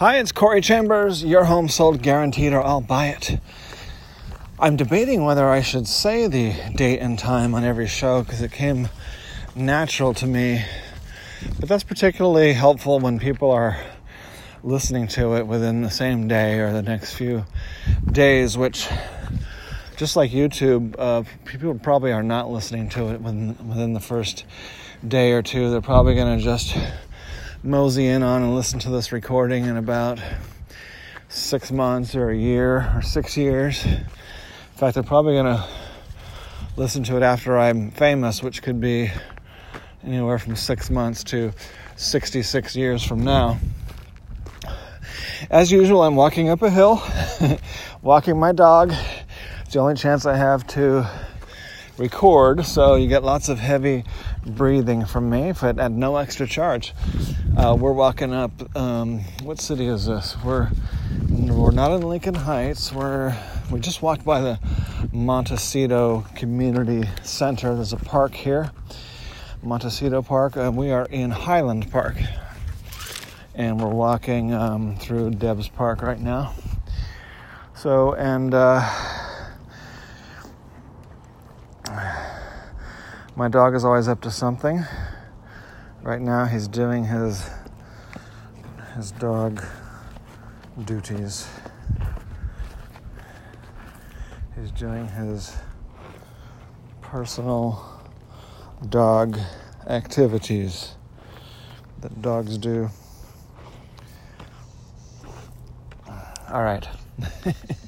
Hi, it's Corey Chambers. Your home sold guaranteed, or I'll buy it. I'm debating whether I should say the date and time on every show because it came natural to me. But that's particularly helpful when people are listening to it within the same day or the next few days, which, just like YouTube, uh, people probably are not listening to it within, within the first day or two. They're probably going to just mosey in on and listen to this recording in about six months or a year or six years. In fact, they're probably going to listen to it after I'm famous, which could be anywhere from six months to 66 years from now. As usual, I'm walking up a hill, walking my dog. It's the only chance I have to record, so you get lots of heavy breathing from me, but at no extra charge. Uh, we're walking up. Um, what city is this? We're we're not in Lincoln Heights. We're we just walked by the Montecito Community Center. There's a park here, Montecito Park. and we are in Highland Park, and we're walking um, through Debs Park right now. So and. Uh, My dog is always up to something. Right now, he's doing his his dog duties. He's doing his personal dog activities that dogs do. All right.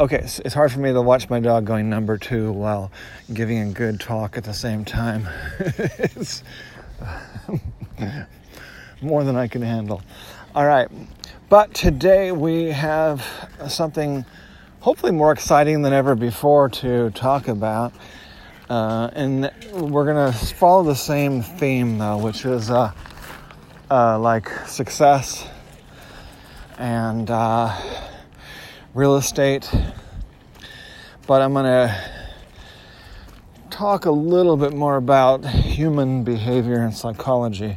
okay, it's hard for me to watch my dog going number two while giving a good talk at the same time. it's more than I can handle. All right, but today we have something hopefully more exciting than ever before to talk about. Uh, and we're going to follow the same theme, though, which is uh, uh, like success and uh, real estate, but I'm going to talk a little bit more about human behavior and psychology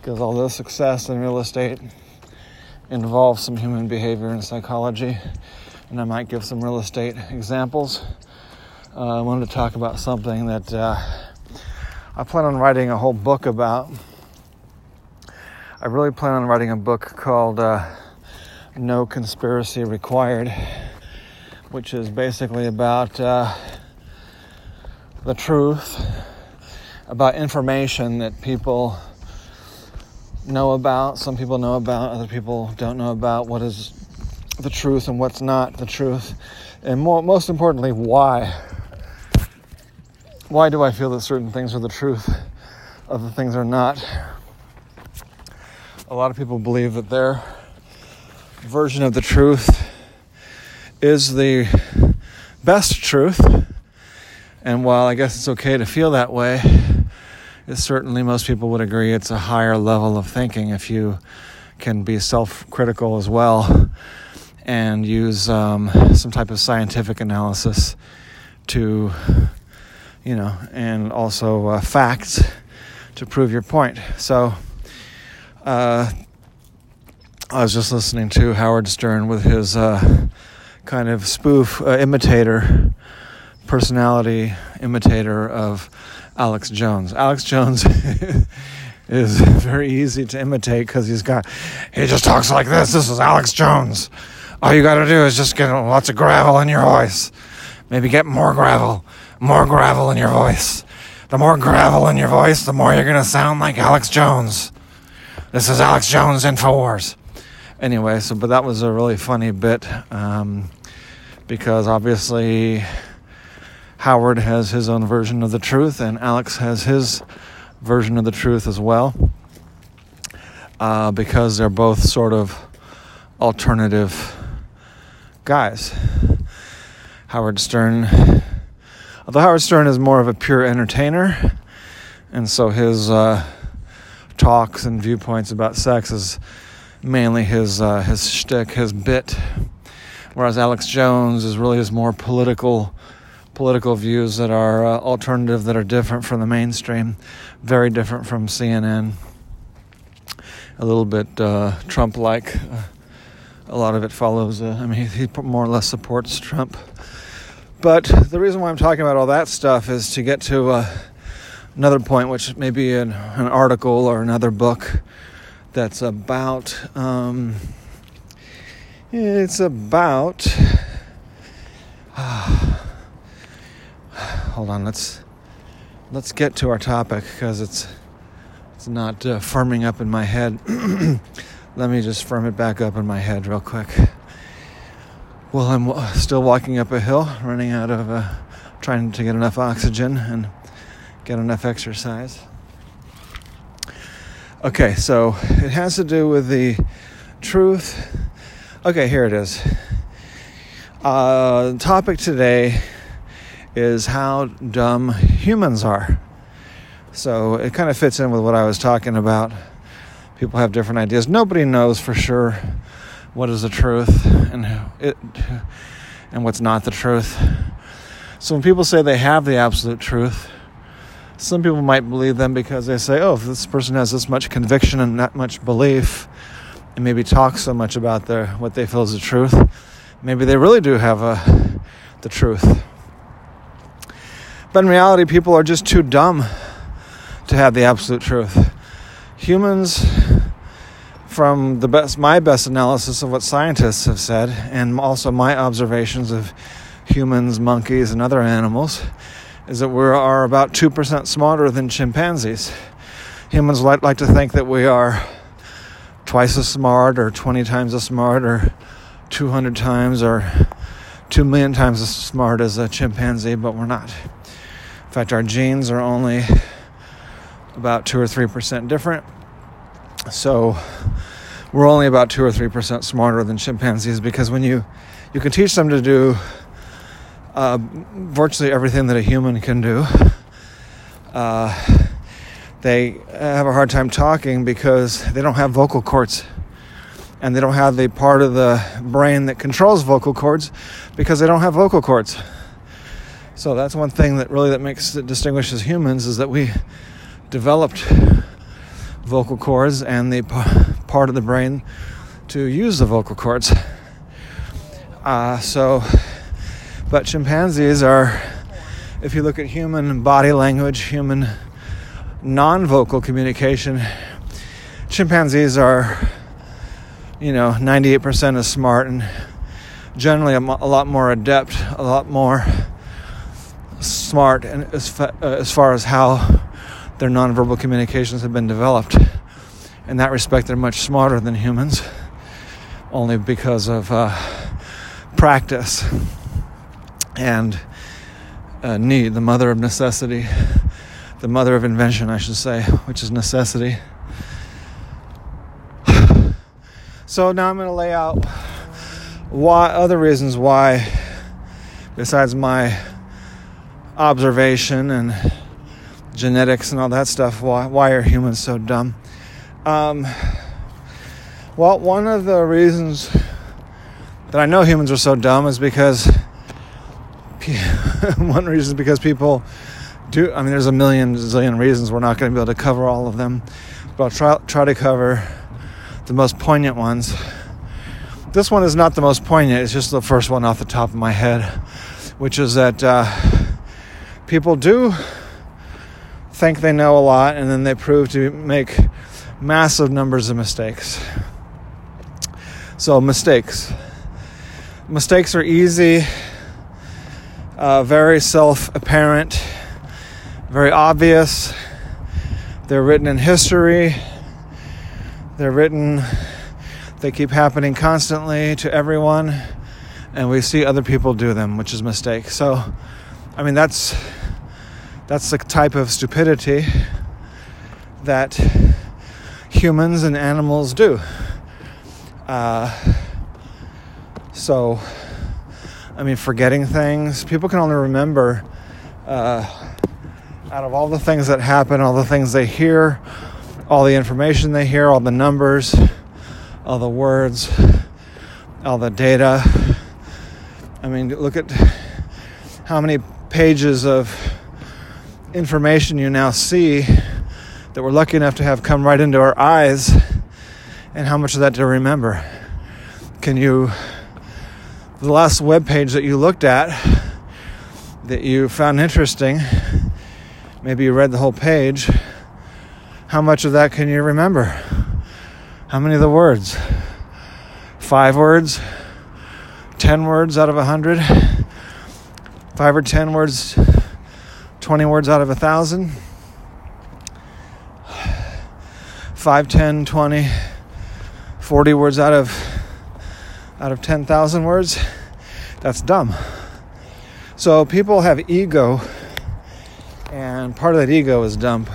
because although success in real estate involves some human behavior and psychology, and I might give some real estate examples, uh, I wanted to talk about something that uh, I plan on writing a whole book about. I really plan on writing a book called uh, no conspiracy required, which is basically about uh, the truth, about information that people know about, some people know about, other people don't know about, what is the truth and what's not the truth, and more, most importantly, why. Why do I feel that certain things are the truth, other things are not? A lot of people believe that their version of the truth is the best truth. And while I guess it's okay to feel that way, it's certainly most people would agree it's a higher level of thinking if you can be self critical as well and use um, some type of scientific analysis to, you know, and also uh, facts to prove your point. So, uh, I was just listening to Howard Stern with his uh, kind of spoof uh, imitator, personality imitator of Alex Jones. Alex Jones is very easy to imitate because he's got, he just talks like this. This is Alex Jones. All you got to do is just get lots of gravel in your voice. Maybe get more gravel, more gravel in your voice. The more gravel in your voice, the more you're going to sound like Alex Jones. This is Alex Jones InfoWars anyway, so but that was a really funny bit um, because obviously Howard has his own version of the truth, and Alex has his version of the truth as well, uh, because they're both sort of alternative guys. Howard Stern, although Howard Stern is more of a pure entertainer, and so his uh, talks and viewpoints about sex is mainly his uh, his shtick, his bit. Whereas Alex Jones is really his more political political views that are uh, alternative, that are different from the mainstream, very different from CNN, a little bit uh, Trump like. Uh, a lot of it follows, uh, I mean, he, he more or less supports Trump. But the reason why I'm talking about all that stuff is to get to uh, another point, which may be an, an, article or another book that's about. Um, it's about. Uh, hold on, let's let's get to our topic because it's it's not uh, firming up in my head. Let me just firm it back up in my head real quick. Well, I'm still walking up a hill, running out of, uh, trying to get enough oxygen and get enough exercise. Okay, so it has to do with the truth. Okay, here it is. Uh, topic today is how dumb humans are. So it kind of fits in with what I was talking about. People have different ideas. Nobody knows for sure what is the truth and it and what's not the truth. So when people say they have the absolute truth, some people might believe them because they say, "Oh, if this person has this much conviction and that much belief, and maybe talk so much about their what they feel is the truth, maybe they really do have a, uh, the truth." But in reality, people are just too dumb to have the absolute truth. Humans from the best my best analysis of what scientists have said and also my observations of humans, monkeys and other animals is that we are about 2% smarter than chimpanzees. Humans like, like to think that we are twice as smart or 20 times as smart or 200 times or 2 million times as smart as a chimpanzee, but we're not. In fact, our genes are only about 2 or 3% different. So we're only about 2 or 3% smarter than chimpanzees because when you you can teach them to do uh, virtually everything that a human can do. Uh, they have a hard time talking because they don't have vocal cords and they don't have the part of the brain that controls vocal cords because they don't have vocal cords. So that's one thing that really that makes that distinguishes humans is that we developed vocal cords and the part of the brain to use the vocal cords. Uh, so, but chimpanzees are, if you look at human body language, human non vocal communication, chimpanzees are, you know, 98% as smart and generally a, lot more adept, a lot more smart, and as, fa- uh, as far as how their nonverbal communications have been developed. In that respect, they're much smarter than humans, only because of uh, practice and uh, need, the mother of necessity, the mother of invention, I should say, which is necessity. So now I'm going to lay out why other reasons why, besides my observation and genetics and all that stuff. Why, why are humans so dumb? Um, well, one of the reasons that I know humans are so dumb is because one reason is because people do. I mean, there's a million zillion reasons. We're not going to be able to cover all of them, but I'll try try to cover the most poignant ones. This one is not the most poignant. It's just the first one off the top of my head, which is that uh, people do think they know a lot and then they prove to make massive numbers of mistakes. So, mistakes. Mistakes are easy, uh, very self apparent, very obvious. They're written in history. They're written, they keep happening constantly to everyone, and we see other people do them, which is a mistake. So, I mean, that's that's the type of stupidity that humans and animals do. Uh, so, I mean, forgetting things, people can only remember uh, out of all the things that happen, all the things they hear, all the information they hear, all the numbers, all the words, all the data. I mean, look at how many pages of information you now see that we're lucky enough to have come right into our eyes and how much of that to remember. Can you, the last web page that you looked at that you found interesting, maybe you read the whole page, how much of that can you remember? How many of the words? Five words? Ten words out of a hundred? Five or ten words, 20 words out of a thousand? 5, 10, 20, 40 words out of out of 10,000 words, that's dumb. So people have ego, and part of that ego is dumb.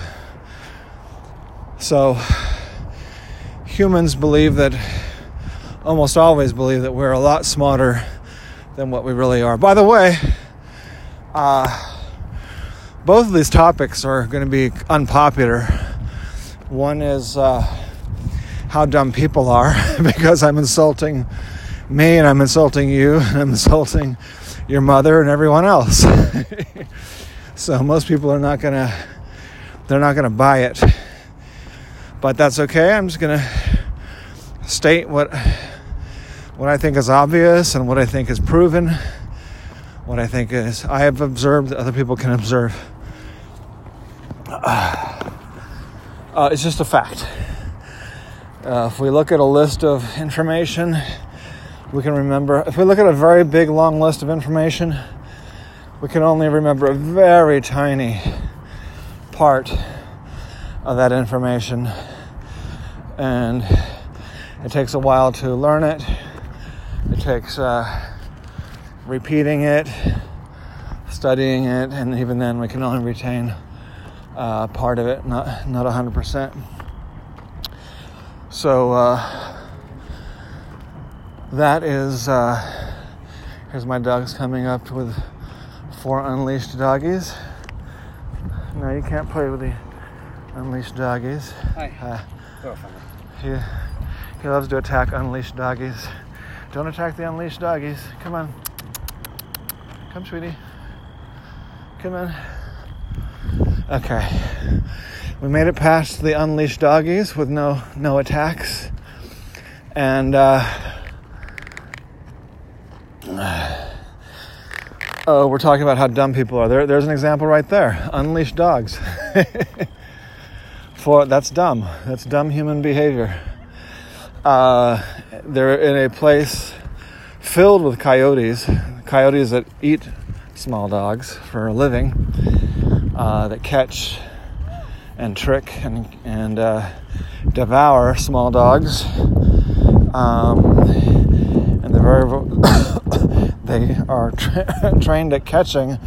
So humans believe that, almost always believe that we're a lot smarter than what we really are. By the way, uh, both of these topics are going to be unpopular. One is uh, how dumb people are because I'm insulting me and I'm insulting you and I'm insulting your mother and everyone else. so most people are not gonna they're not gonna buy it. But that's okay. I'm just gonna state what what I think is obvious and what I think is proven. What I think is I have observed other people can observe. Uh, it's just a fact. Uh, if we look at a list of information we can remember. If we look at a very big, long list of information, we can only remember a very tiny part of that information. And it takes a while to learn it, it takes uh, repeating it, studying it, and even then, we can only retain uh, part of it, not, not 100%. So, uh, that is uh, here's my dogs coming up with four unleashed doggies. No, you can't play with the unleashed doggies. Hi. Uh, he, he loves to attack unleashed doggies. Don't attack the unleashed doggies. Come on. Come, sweetie. Come on. Okay. We made it past the unleashed doggies with no no attacks. And uh, oh, we're talking about how dumb people are. There, there's an example right there. Unleashed dogs. For that's dumb. That's dumb human behavior. Uh, they're in a place filled with coyotes, coyotes that eat small dogs for a living, uh, that catch and trick and and uh, devour small dogs. Um, and they're very they are tra- trained at catching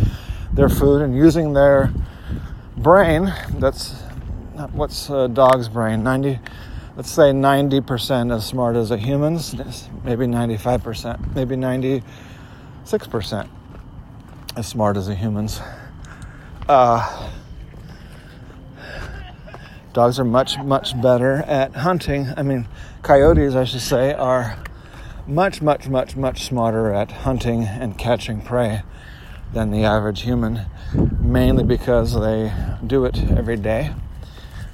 their food and using their brain. That's what's a dog's brain? 90, let's say 90% as smart as a human's, maybe 95%, maybe 96% as smart as a human's. Uh, dogs are much, much better at hunting. I mean, coyotes, I should say, are much, much, much, much smarter at hunting and catching prey than the average human, mainly because they do it every day.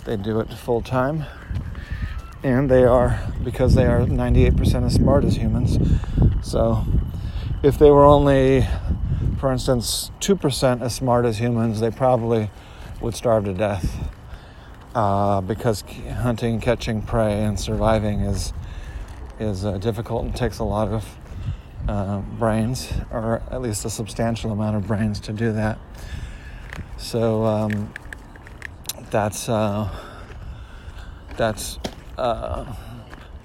They do it full time. And they are, because they are 98% as smart as humans. So if they were only, for instance, 2% as smart as humans, they probably would starve to death. Uh, because hunting, catching prey, and surviving is is uh, difficult and takes a lot of uh, brains, or at least a substantial amount of brains to do that. So um, that's uh, that's uh,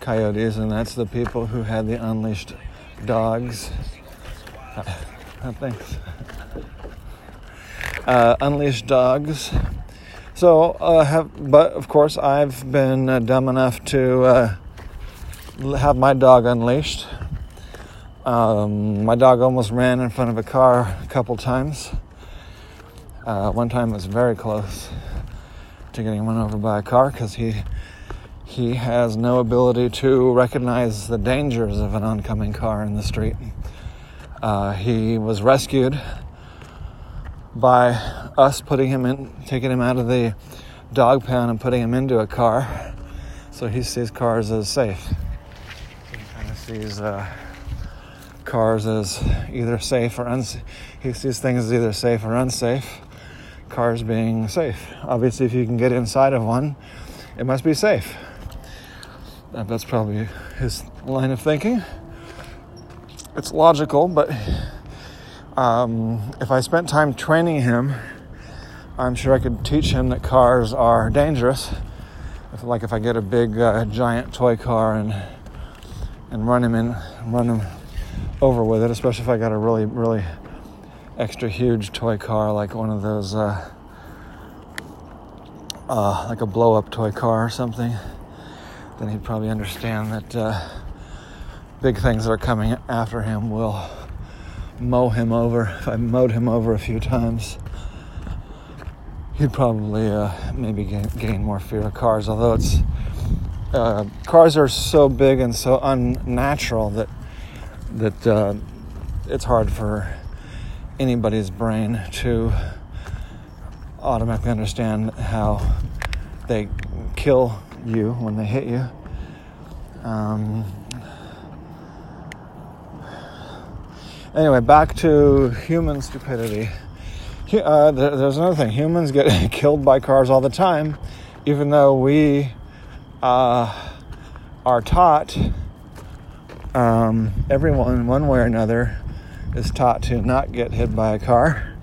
coyotes, and that's the people who had the unleashed dogs. Thanks. Uh, unleashed dogs. So, uh, have, but of course, I've been dumb enough to have my dog unleashed. Um, my dog almost ran in front of a car a couple times. Uh, one time was very close to getting run over by a car because he he has no ability to recognize the dangers of an oncoming car in the street. Uh, he was rescued by us putting him in, taking him out of the dog pound and putting him into a car So he sees cars as safe. Sees uh, cars as either safe or unsafe. He sees things as either safe or unsafe. Cars being safe. Obviously, if you can get inside of one, it must be safe. That's probably his line of thinking. It's logical, but um, if I spent time training him, I'm sure I could teach him that cars are dangerous. If, like if I get a big uh, giant toy car and and run him in, run him over with it, especially if I got a really, really extra huge toy car like one of those, uh, uh, like a blow up toy car or something, then he'd probably understand that uh, big things that are coming after him will mow him over. If I mowed him over a few times, he'd probably uh, maybe gain, gain more fear of cars, although it's uh, cars are so big and so unnatural that that uh, it's hard for anybody's brain to automatically understand how they kill you when they hit you. Um, anyway, back to human stupidity. Uh, there's another thing. Humans get killed by cars all the time, even though we uh, are taught, um, everyone, one way or another, is taught to not get hit by a car.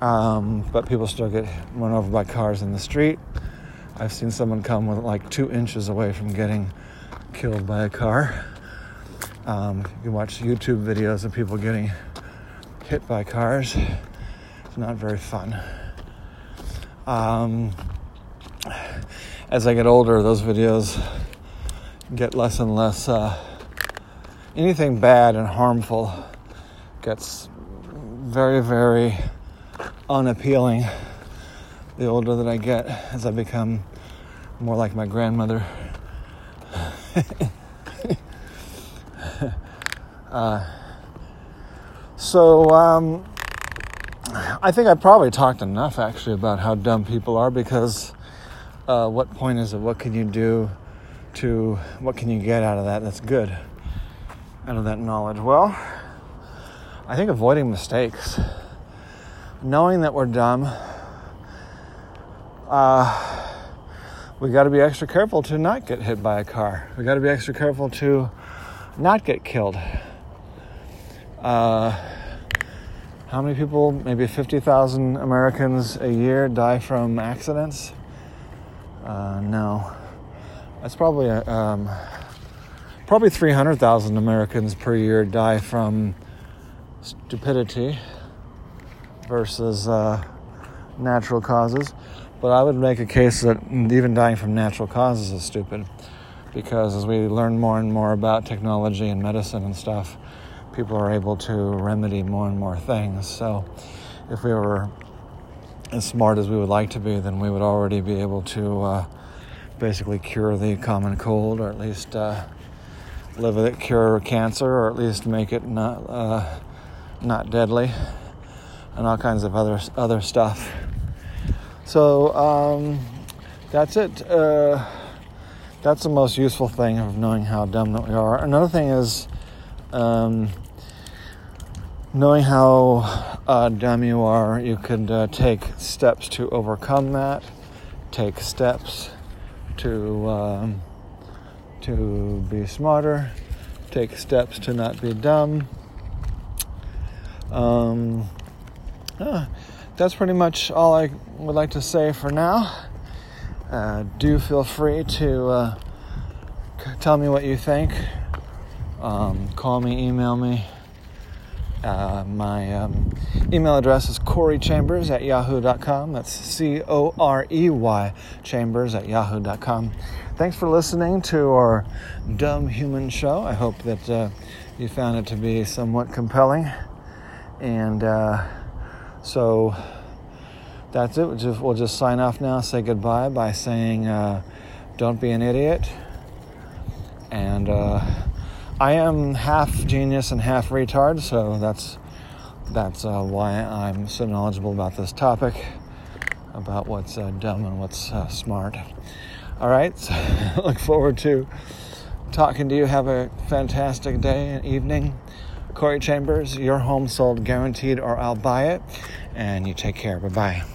Um, but people still get run over by cars in the street. I've seen someone come with like two inches away from getting killed by a car. Um, you watch YouTube videos of people getting hit by cars. It's not very fun. Um, as I get older, those videos get less and less. Uh, anything bad and harmful gets very, very unappealing the older that I get as I become more like my grandmother. uh, so, um, I think I probably talked enough actually about how dumb people are because uh, what point is it? What can you do to, what can you get out of that that's good, out of that knowledge? Well, I think avoiding mistakes, knowing that we're dumb, uh, we got to be extra careful to not get hit by a car. We got to be extra careful to not get killed. Uh, how many people, maybe 50,000 Americans a year die from accidents? Uh, no, that's probably a, um, probably 300,000 Americans per year die from stupidity versus uh, natural causes. But I would make a case that even dying from natural causes is stupid because as we learn more and more about technology and medicine and stuff, people are able to remedy more and more things. So if we were as smart as we would like to be, then we would already be able to uh, basically cure the common cold, or at least uh, live with it, cure cancer, or at least make it not uh, not deadly, and all kinds of other other stuff. So um, that's it. Uh, that's the most useful thing of knowing how dumb that we are. Another thing is. Um, knowing how uh, dumb you are, you could uh, take steps to overcome that. Take steps to um, to be smarter. Take steps to not be dumb. Um, uh, that's pretty much all I would like to say for now. Uh, do feel free to uh, tell me what you think. Um, call me, email me. Uh, my um, email address is coreychambers at yahoo.com. That's C O R E Y chambers at yahoo.com. Thanks for listening to our Dumb Human Show. I hope that uh, you found it to be somewhat compelling. And uh, so that's it. We'll just, we'll just, sign off now, say goodbye by saying, uh, don't be an idiot. And uh, I am half genius and half retard, so that's that's uh, why I'm so knowledgeable about this topic, about what's uh, dumb and what's uh, smart. All right. So look forward to talking to you. Have a fantastic day and evening. Corey Chambers, your home sold guaranteed or I'll buy it. And you take care. Bye bye.